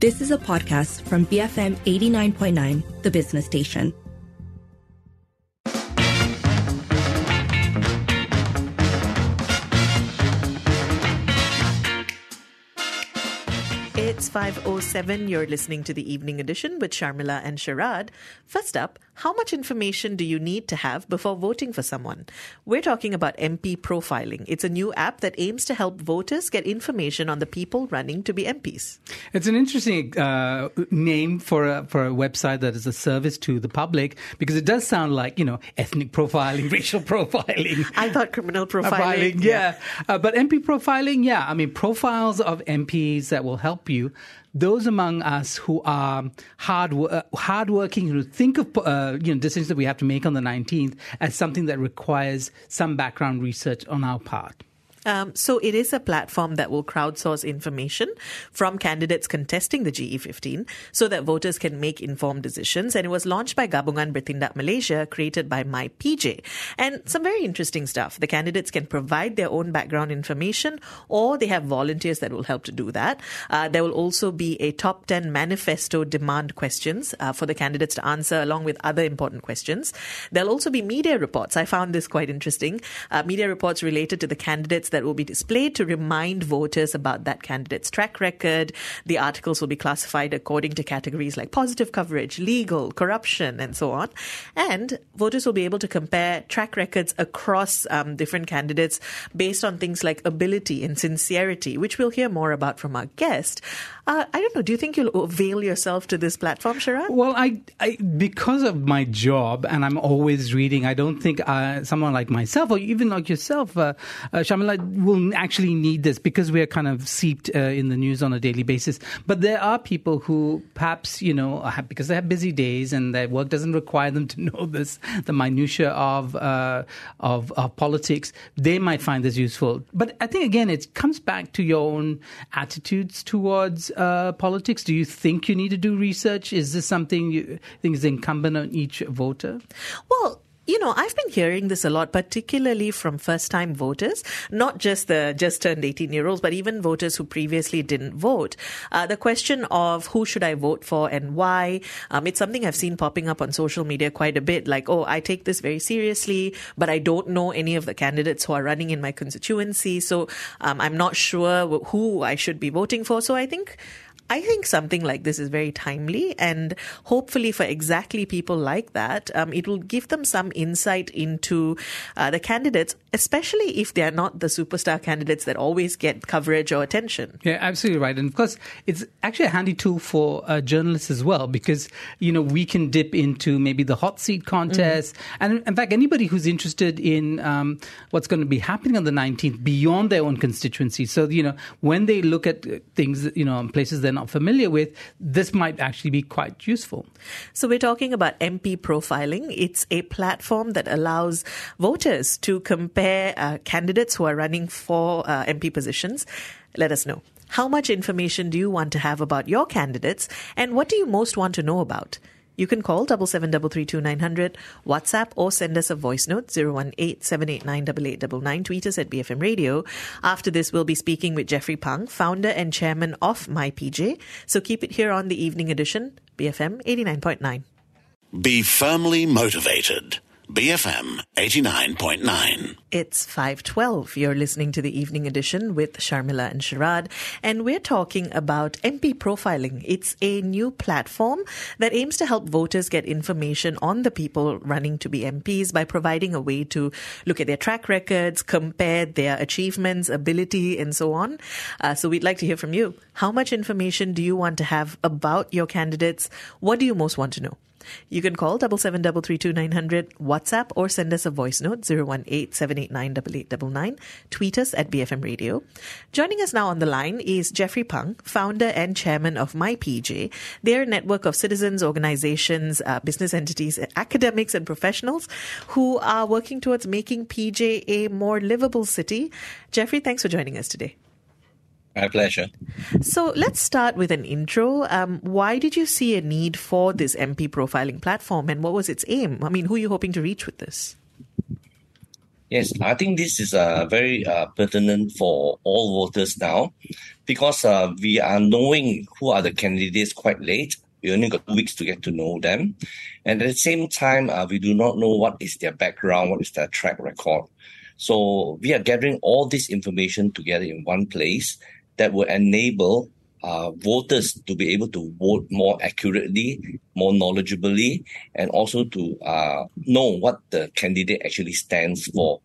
This is a podcast from BFM 89.9, the business station. It's 5.07. You're listening to the evening edition with Sharmila and Sharad. First up, how much information do you need to have before voting for someone? We're talking about MP profiling. It's a new app that aims to help voters get information on the people running to be MPs. It's an interesting uh, name for a, for a website that is a service to the public because it does sound like, you know, ethnic profiling, racial profiling. I thought criminal profiling. profiling yeah. Uh, but MP profiling, yeah. I mean, profiles of MPs that will help you those among us who are hard uh, hardworking, who think of uh, you know decisions that we have to make on the 19th as something that requires some background research on our part. Um, so it is a platform that will crowdsource information from candidates contesting the GE15 so that voters can make informed decisions. And it was launched by Gabungan Bertindak Malaysia, created by MyPJ. And some very interesting stuff. The candidates can provide their own background information or they have volunteers that will help to do that. Uh, there will also be a top 10 manifesto demand questions uh, for the candidates to answer along with other important questions. There'll also be media reports. I found this quite interesting. Uh, media reports related to the candidates that will be displayed to remind voters about that candidate's track record. The articles will be classified according to categories like positive coverage, legal, corruption, and so on. And voters will be able to compare track records across um, different candidates based on things like ability and sincerity, which we'll hear more about from our guest. Uh, I don't know. Do you think you'll avail yourself to this platform, Sharad? Well, I, I because of my job and I'm always reading. I don't think uh, someone like myself or even like yourself, uh, uh, Sharmila, will actually need this because we are kind of seeped uh, in the news on a daily basis. But there are people who perhaps you know have, because they have busy days and their work doesn't require them to know this the minutia of, uh, of of politics. They might find this useful. But I think again, it comes back to your own attitudes towards uh, politics. Do you think you need to do research? Is this something you think is incumbent on each voter? Well you know, I've been hearing this a lot, particularly from first time voters, not just the just turned 18 year olds, but even voters who previously didn't vote. Uh, the question of who should I vote for and why, um, it's something I've seen popping up on social media quite a bit. Like, oh, I take this very seriously, but I don't know any of the candidates who are running in my constituency. So um, I'm not sure who I should be voting for. So I think I think something like this is very timely, and hopefully, for exactly people like that, um, it will give them some insight into uh, the candidates, especially if they are not the superstar candidates that always get coverage or attention. Yeah, absolutely right. And of course, it's actually a handy tool for uh, journalists as well because you know we can dip into maybe the hot seat contest, mm-hmm. and in fact, anybody who's interested in um, what's going to be happening on the 19th beyond their own constituency. So you know when they look at things, you know, places they're not familiar with, this might actually be quite useful. So, we're talking about MP profiling. It's a platform that allows voters to compare uh, candidates who are running for uh, MP positions. Let us know. How much information do you want to have about your candidates, and what do you most want to know about? You can call double seven double three two nine hundred, WhatsApp or send us a voice note zero one eight seven eight nine double eight double nine. Tweet us at BFM Radio. After this, we'll be speaking with Jeffrey Pang, founder and chairman of MyPJ. So keep it here on the evening edition, BFM eighty nine point nine. Be firmly motivated. BFM 89.9. It's 512. You're listening to the evening edition with Sharmila and Sharad, and we're talking about MP profiling. It's a new platform that aims to help voters get information on the people running to be MPs by providing a way to look at their track records, compare their achievements, ability, and so on. Uh, so we'd like to hear from you. How much information do you want to have about your candidates? What do you most want to know? You can call double seven double three two nine hundred, WhatsApp, or send us a voice note zero one eight seven eight nine double eight double nine. Tweet us at BFM Radio. Joining us now on the line is Jeffrey Pang, founder and chairman of MyPJ. They're a network of citizens, organizations, uh, business entities, academics, and professionals who are working towards making PJ a more livable city. Jeffrey, thanks for joining us today. My pleasure. So let's start with an intro. Um, why did you see a need for this MP profiling platform and what was its aim? I mean, who are you hoping to reach with this? Yes, I think this is uh, very uh, pertinent for all voters now because uh, we are knowing who are the candidates quite late. We only got two weeks to get to know them. And at the same time, uh, we do not know what is their background, what is their track record. So we are gathering all this information together in one place that will enable uh, voters to be able to vote more accurately, more knowledgeably, and also to uh, know what the candidate actually stands for.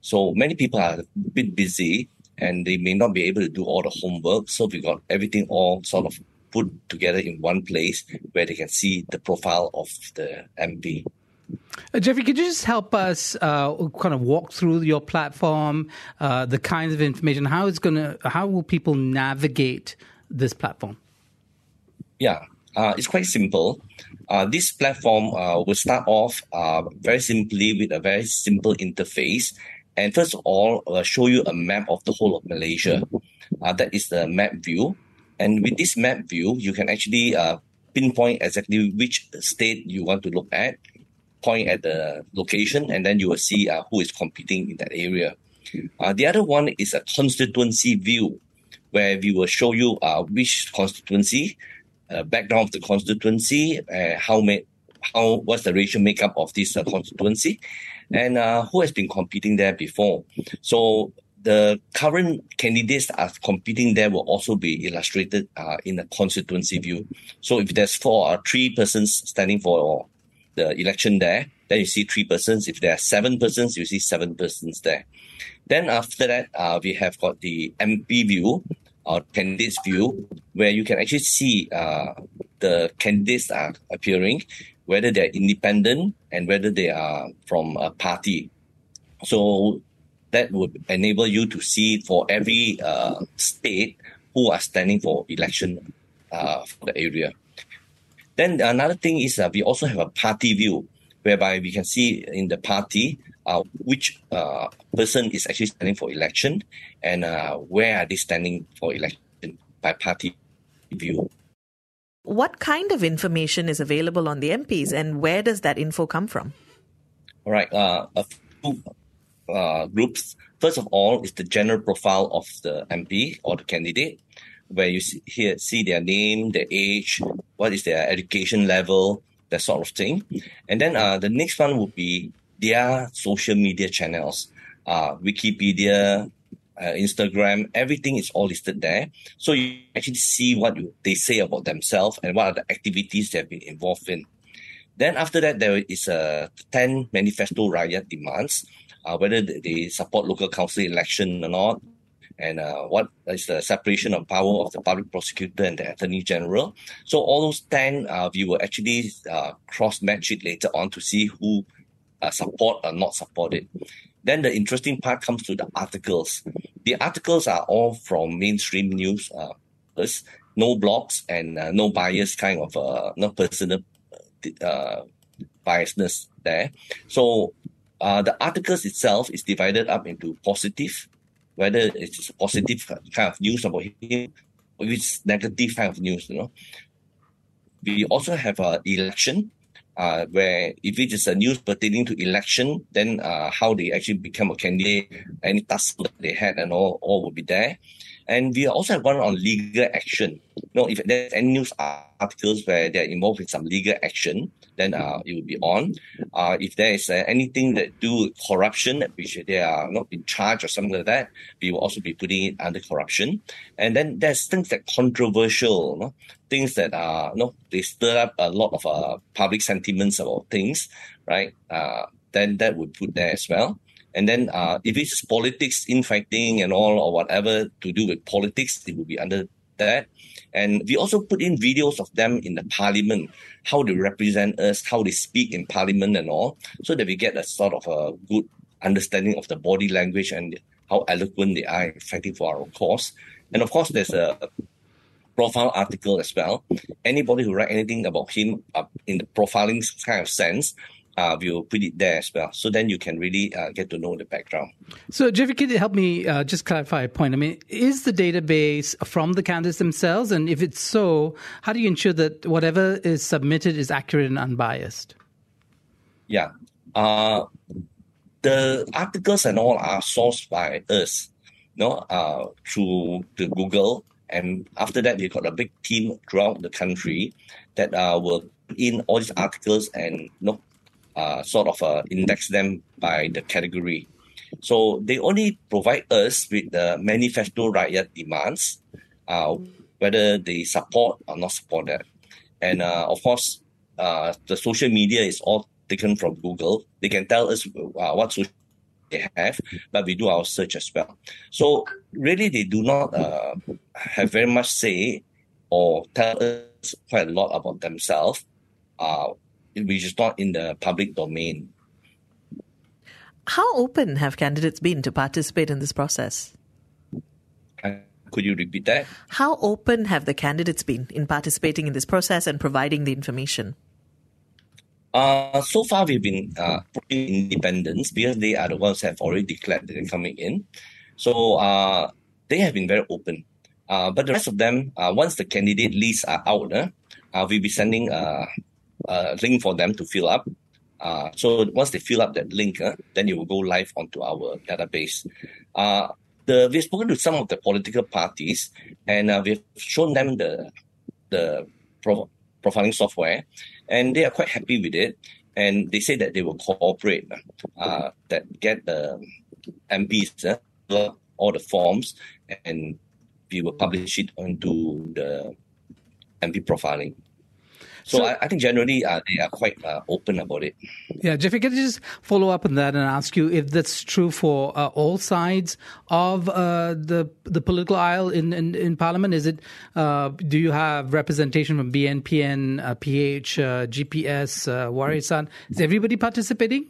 So many people are a bit busy and they may not be able to do all the homework. So we got everything all sort of put together in one place where they can see the profile of the MP. Uh, Jeffrey, could you just help us uh, kind of walk through your platform, uh, the kinds of information, how it's going to, how will people navigate this platform? Yeah, uh, it's quite simple. Uh, this platform uh, will start off very simply with a very simple interface. And first of all, I'll show you a map of the whole of Malaysia. That is the map view. And with this map view, you can actually pinpoint exactly which state you want to look at, point at the location, and then you will see who is competing in that area. the other one is a constituency view where we will show you uh, which constituency, uh, background of the constituency, uh, how may, how what's the racial makeup of this uh, constituency, and uh, who has been competing there before. So the current candidates that are competing there will also be illustrated uh, in a constituency view. So if there's four or three persons standing for the election there, then you see three persons. If there are seven persons, you see seven persons there. Then after that, uh, we have got the MP view or candidates view, where you can actually see uh, the candidates are appearing, whether they're independent and whether they are from a party. So that would enable you to see for every uh, state who are standing for election uh, for the area. Then another thing is uh, we also have a party view, whereby we can see in the party uh, which uh, person is actually standing for election and uh, where are they standing for election by party view. What kind of information is available on the MPs and where does that info come from? All right, uh, a few uh, groups. First of all, is the general profile of the MP or the candidate, where you see, here see their name, their age, what is their education level, that sort of thing. And then uh, the next one would be their social media channels, uh, Wikipedia, uh, Instagram, everything is all listed there. So you actually see what you, they say about themselves and what are the activities they have been involved in. Then after that, there is a 10 manifesto rakyat demands, uh, whether they support local council election or not, and uh, what is the separation of power of the public prosecutor and the attorney general. So all those 10, uh, we will actually uh, cross-match it later on to see who uh, support or not support it. Then the interesting part comes to the articles. The articles are all from mainstream news, uh, no blogs and uh, no bias kind of uh, no personal uh, biasness there. So uh, the articles itself is divided up into positive, whether it's positive kind of news about him, or it's negative kind of news. You know, we also have a election uh, where if it is a news pertaining to election, then uh, how they actually become a candidate, any task that they had and all, all will be there. And we also have one on legal action. You know, if there's any news articles where they're involved in some legal action, then uh, it will be on. Uh, if there is uh, anything that do corruption, which they are not in charge or something like that, we will also be putting it under corruption. And then there's things that controversial, you know, things that are, you know, they stir up a lot of uh, public sentiments about things, right? Uh, then that would put there as well. And then uh, if it's politics, infighting and all or whatever to do with politics, it will be under that. And we also put in videos of them in the parliament, how they represent us, how they speak in parliament and all, so that we get a sort of a good understanding of the body language and how eloquent they are fighting for our cause. And of course, there's a profile article as well. Anybody who write anything about him uh, in the profiling kind of sense, uh, we'll put it there as well. So then you can really uh, get to know the background. So, Jeffrey, could you help me uh, just clarify a point? I mean, is the database from the candidates themselves? And if it's so, how do you ensure that whatever is submitted is accurate and unbiased? Yeah. Uh, the articles and all are sourced by us, you know, uh, through the Google. And after that, we got a big team throughout the country that uh, will in all these articles and you know, uh, sort of uh, index them by the category. So they only provide us with the manifesto rakyat demands, uh, whether they support or not support that. And uh, of course, uh, the social media is all taken from Google. They can tell us uh, what social they have, but we do our search as well. So really, they do not uh, have very much say or tell us quite a lot about themselves, uh, which is not in the public domain. How open have candidates been to participate in this process? Uh, Could you repeat that? How open have the candidates been in participating in this process and providing the information? Uh, so far, we've been uh, independents because they are the ones that have already declared that they're coming in. So uh, they have been very open. Uh, but the rest of them, uh, once the candidate lists are out, uh, uh, we'll be sending uh, link for them to fill up. Uh, so once they fill up that link, uh, then it will go live onto our database. Uh, the, we've spoken to some of the political parties and uh, we've shown them the the pro- profiling software and they are quite happy with it. And they say that they will cooperate, uh, that get the MPs uh, all the forms, and we will publish it onto the MP profiling. So, So- I, I think generally uh, they are quite uh, open about it. Yeah, Jeffrey, can I just follow up on that and ask you if that's true for uh, all sides of uh, the the political aisle in, in, in Parliament? Is it uh, do you have representation from BNPN, uh, PH, uh, GPS, uh, Warisan? Is everybody participating?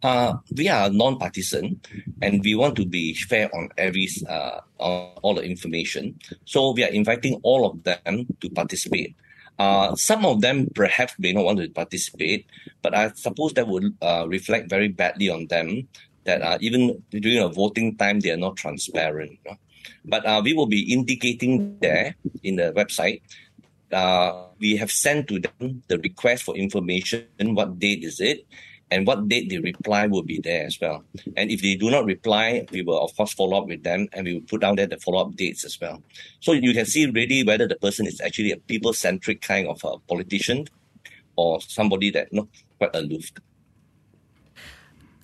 Uh, we are non-partisan, and we want to be fair on every uh, on all the information. So we are inviting all of them to participate. Uh, some of them perhaps may not want to participate, but I suppose that would uh, reflect very badly on them. That uh, even during a voting time, they are not transparent. But uh, we will be indicating there in the website uh, we have sent to them the request for information. What date is it? And what date they reply will be there as well. And if they do not reply, we will of course follow up with them and we will put down there the follow up dates as well. So you can see really whether the person is actually a people centric kind of a politician or somebody that you know, quite aloof.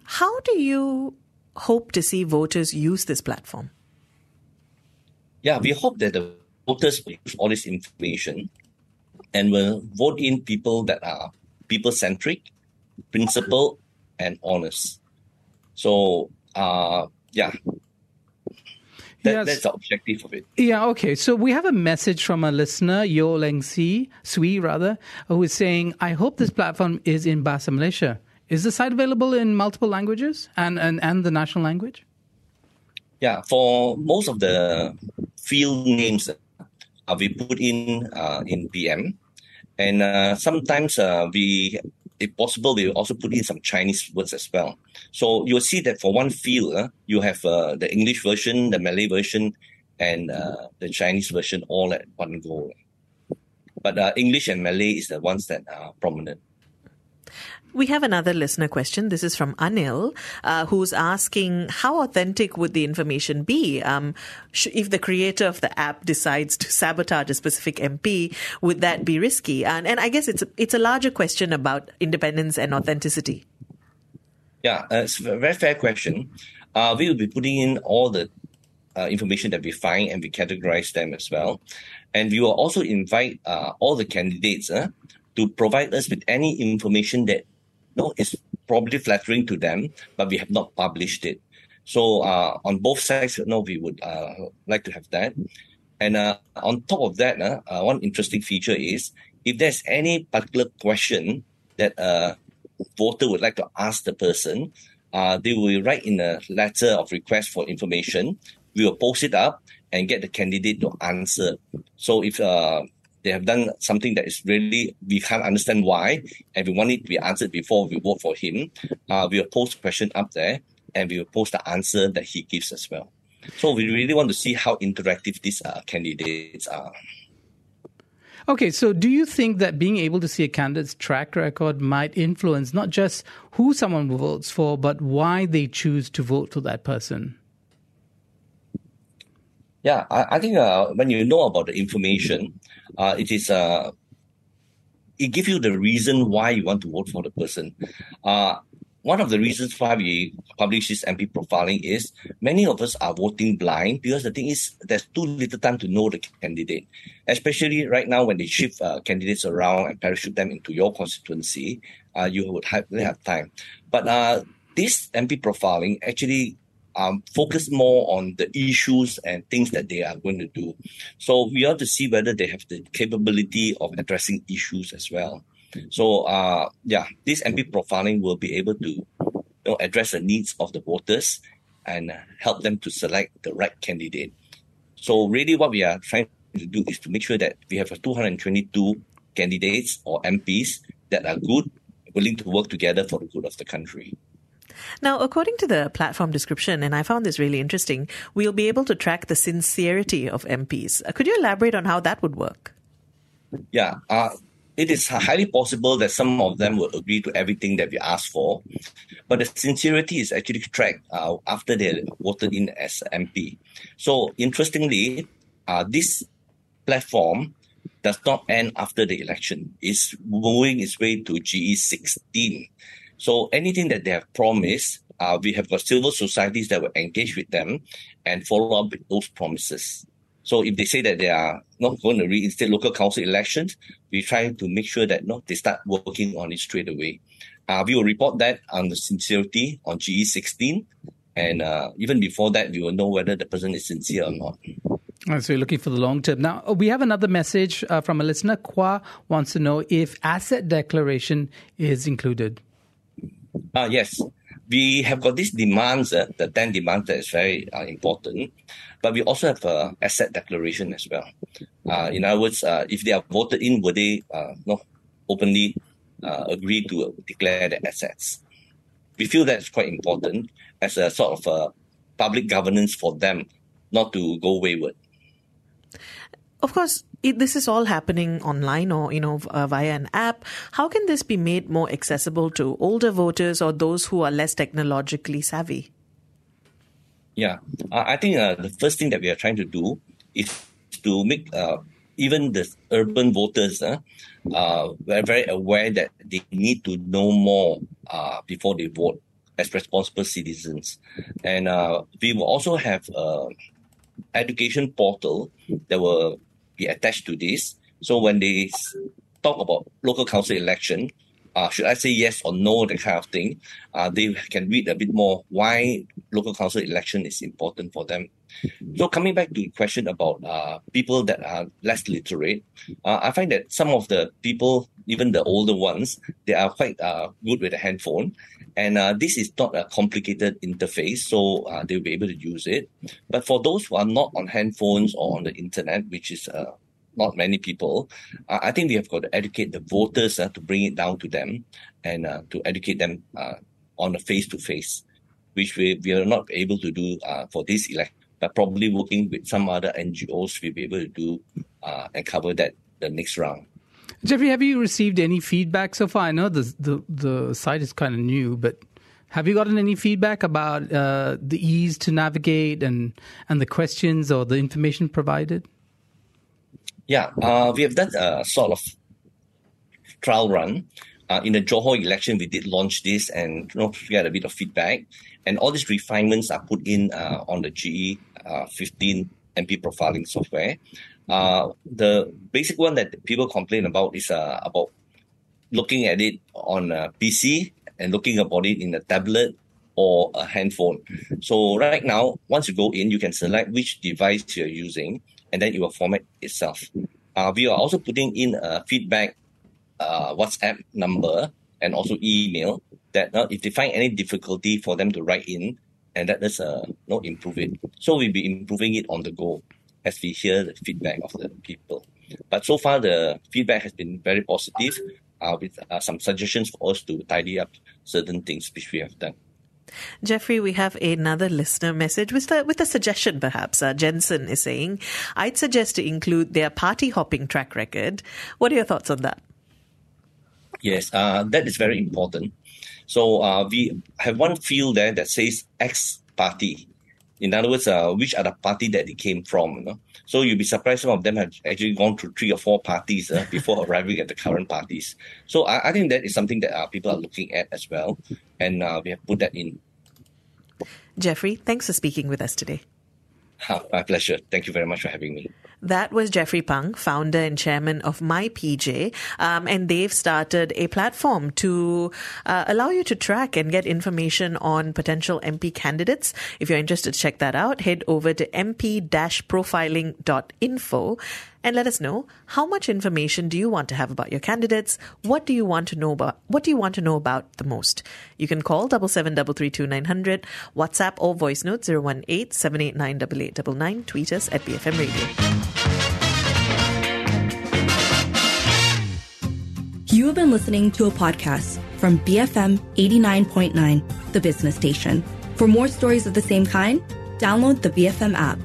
How do you hope to see voters use this platform? Yeah, we hope that the voters will use all this information and will vote in people that are people centric, principled, and honest. So, uh, yeah, that, Yes. that's the objective of it. Yeah, okay. So we have a message from a listener, Yo Leng Si, Sui rather, who is saying, I hope this platform is in Bahasa Malaysia. Is the site available in multiple languages and, and, and the national language? Yeah, for most of the field names, uh, we put in uh, in BM, and uh, sometimes uh, we, if possible, we also put in some Chinese words as well. So you'll see that for one field, uh, you have uh, the English version, the Malay version, and uh, the Chinese version all at one go. But uh, English and Malay is the ones that are prominent. We have another listener question. This is from Anil, uh, who's asking how authentic would the information be um, sh- if the creator of the app decides to sabotage a specific MP? Would that be risky? And, and I guess it's a, it's a larger question about independence and authenticity. Yeah, uh, it's a very fair question. Uh, we will be putting in all the uh, information that we find and we categorize them as well. And we will also invite uh, all the candidates uh, to provide us with any information that know, is probably flattering to them, but we have not published it. So uh, on both sides, you know, we would uh, like to have that. And uh, on top of that, uh, uh, one interesting feature is if there's any particular question that a voter would like to ask the person, uh, they will write in a letter of request for information. We will post it up and get the candidate to answer. So if uh, they have done something that is really we can't understand why, and we want it to be answered before we vote for him, uh, we will post question up there and we will post the answer that he gives as well. So we really want to see how interactive these uh, candidates are. Okay, so do you think that being able to see a candidate's track record might influence not just who someone votes for, but why they choose to vote for that person? Yeah, I, I think uh, when you know about the information, uh, it is uh, it gives you the reason why you want to vote for the person. Uh, one of the reasons why we publish this MP profiling is many of us are voting blind because the thing is there's too little time to know the candidate, especially right now when they shift uh, candidates around and parachute them into your constituency, uh, you would hardly have time. But uh, this MP profiling actually um, focus more on the issues and things that they are going to do. So we have to see whether they have the capability of addressing issues as well. So uh, yeah, this MP profiling will be able to you know, address the needs of the voters and help them to select the right candidate. So really what we are trying to do is to make sure that we have 222 candidates or MPs that are good, willing to work together for the good of the country. Now, according to the platform description, and I found this really interesting, we'll be able to track the sincerity of MPs. Uh, could you elaborate on how that would work? Yeah, uh, it is highly possible that some of them will agree to everything that we ask for, but the sincerity is actually tracked uh, after they voted in as MP. So interestingly, uh, this platform does not end after the election. It's moving its way to GE16. So anything that they have promised, uh, we have got civil societies that will engage with them and follow up with those promises. So if they say that they are not going to reinstate local council elections, we try to make sure that no, they start working on it straight away. Uh, we will report that on the sincerity on GE16. And uh, even before that, we will know whether the person is sincere or not. So you're looking for the long term. Now, we have another message uh, from a listener. Kwa wants to know if asset declaration is included. Uh, yes we have got these demands, uh, the 10 demands that is very uh, important, but we also have a asset declaration as well. Uh, in other words, uh, if they are voted in, will they uh, not openly uh, agree to declare their assets? We feel that's quite important as a sort of a public governance for them not to go wayward. Of course, it, this is all happening online or you know uh, via an app. How can this be made more accessible to older voters or those who are less technologically savvy? Yeah, I think uh, the first thing that we are trying to do is to make uh, even the urban voters uh, uh, very aware that they need to know more uh, before they vote as responsible citizens. And uh, we will also have an education portal that will be attached to this. So when they talk about local council election, uh, should I say yes or no, that kind of thing, uh, they can read a bit more why local council election is important for them. So coming back to the question about uh, people that are less literate, uh, I find that some of the people, even the older ones, they are quite uh, good with a handphone. And uh, this is not a complicated interface, so uh, they'll be able to use it. But for those who are not on handphones or on the internet, which is uh, not many people, I think we have got to educate the voters to bring it down to them and to educate them on a face to face, which we, we are not able to do for this election. But probably working with some other NGOs, we'll be able to do and cover that the next round. Jeffrey, have you received any feedback so far? I know the the, the site is kind of new, but have you gotten any feedback about uh, the ease to navigate and and the questions or the information provided? Yeah, uh, we have done a sort of trial run. Uh, in the Johor election, we did launch this and you know, get a bit of feedback. And all these refinements are put in uh, on the GE uh, 15 MP profiling software. Uh, the basic one that people complain about is uh, about looking at it on a PC and looking about it in a tablet or a handphone. So right now, once you go in, you can select which device you're using, and then it will format itself. Uh, we are also putting in a feedback uh, WhatsApp number and also email that uh, if they find any difficulty for them to write in, and that is uh, no improve it. So we'll be improving it on the go as we hear the feedback of the people. But so far, the feedback has been very positive uh, with uh, some suggestions for us to tidy up certain things which we have done. Jeffrey, we have another listener message with a, with a suggestion, perhaps. Uh, Jensen is saying, I'd suggest to include their party hopping track record. What are your thoughts on that? Yes, uh, that is very important. So uh, we have one field there that says X party. In other words, uh, which are the party that they came from. You know? So you'll be surprised some of them have actually gone through three or four parties uh, before arriving at the current parties. So I, I think that is something that uh, people are looking at as well. And uh, we have put that in. Jeffrey, thanks for speaking with us today. my pleasure. Thank you very much for having me. That was Jeffrey Pang, founder and chairman of MyPJ, um, and they've started a platform to uh, allow you to track and get information on potential MP candidates. If you're interested to check that out, head over to mp-profiling.info and let us know how much information do you want to have about your candidates? What do you want to know about? What do you want to know about the most? You can call double seven double three two nine hundred, WhatsApp or voice note zero one eight seven eight nine double eight double nine. Tweet us at BFM Radio. You have been listening to a podcast from BFM 89.9, the business station. For more stories of the same kind, download the BFM app.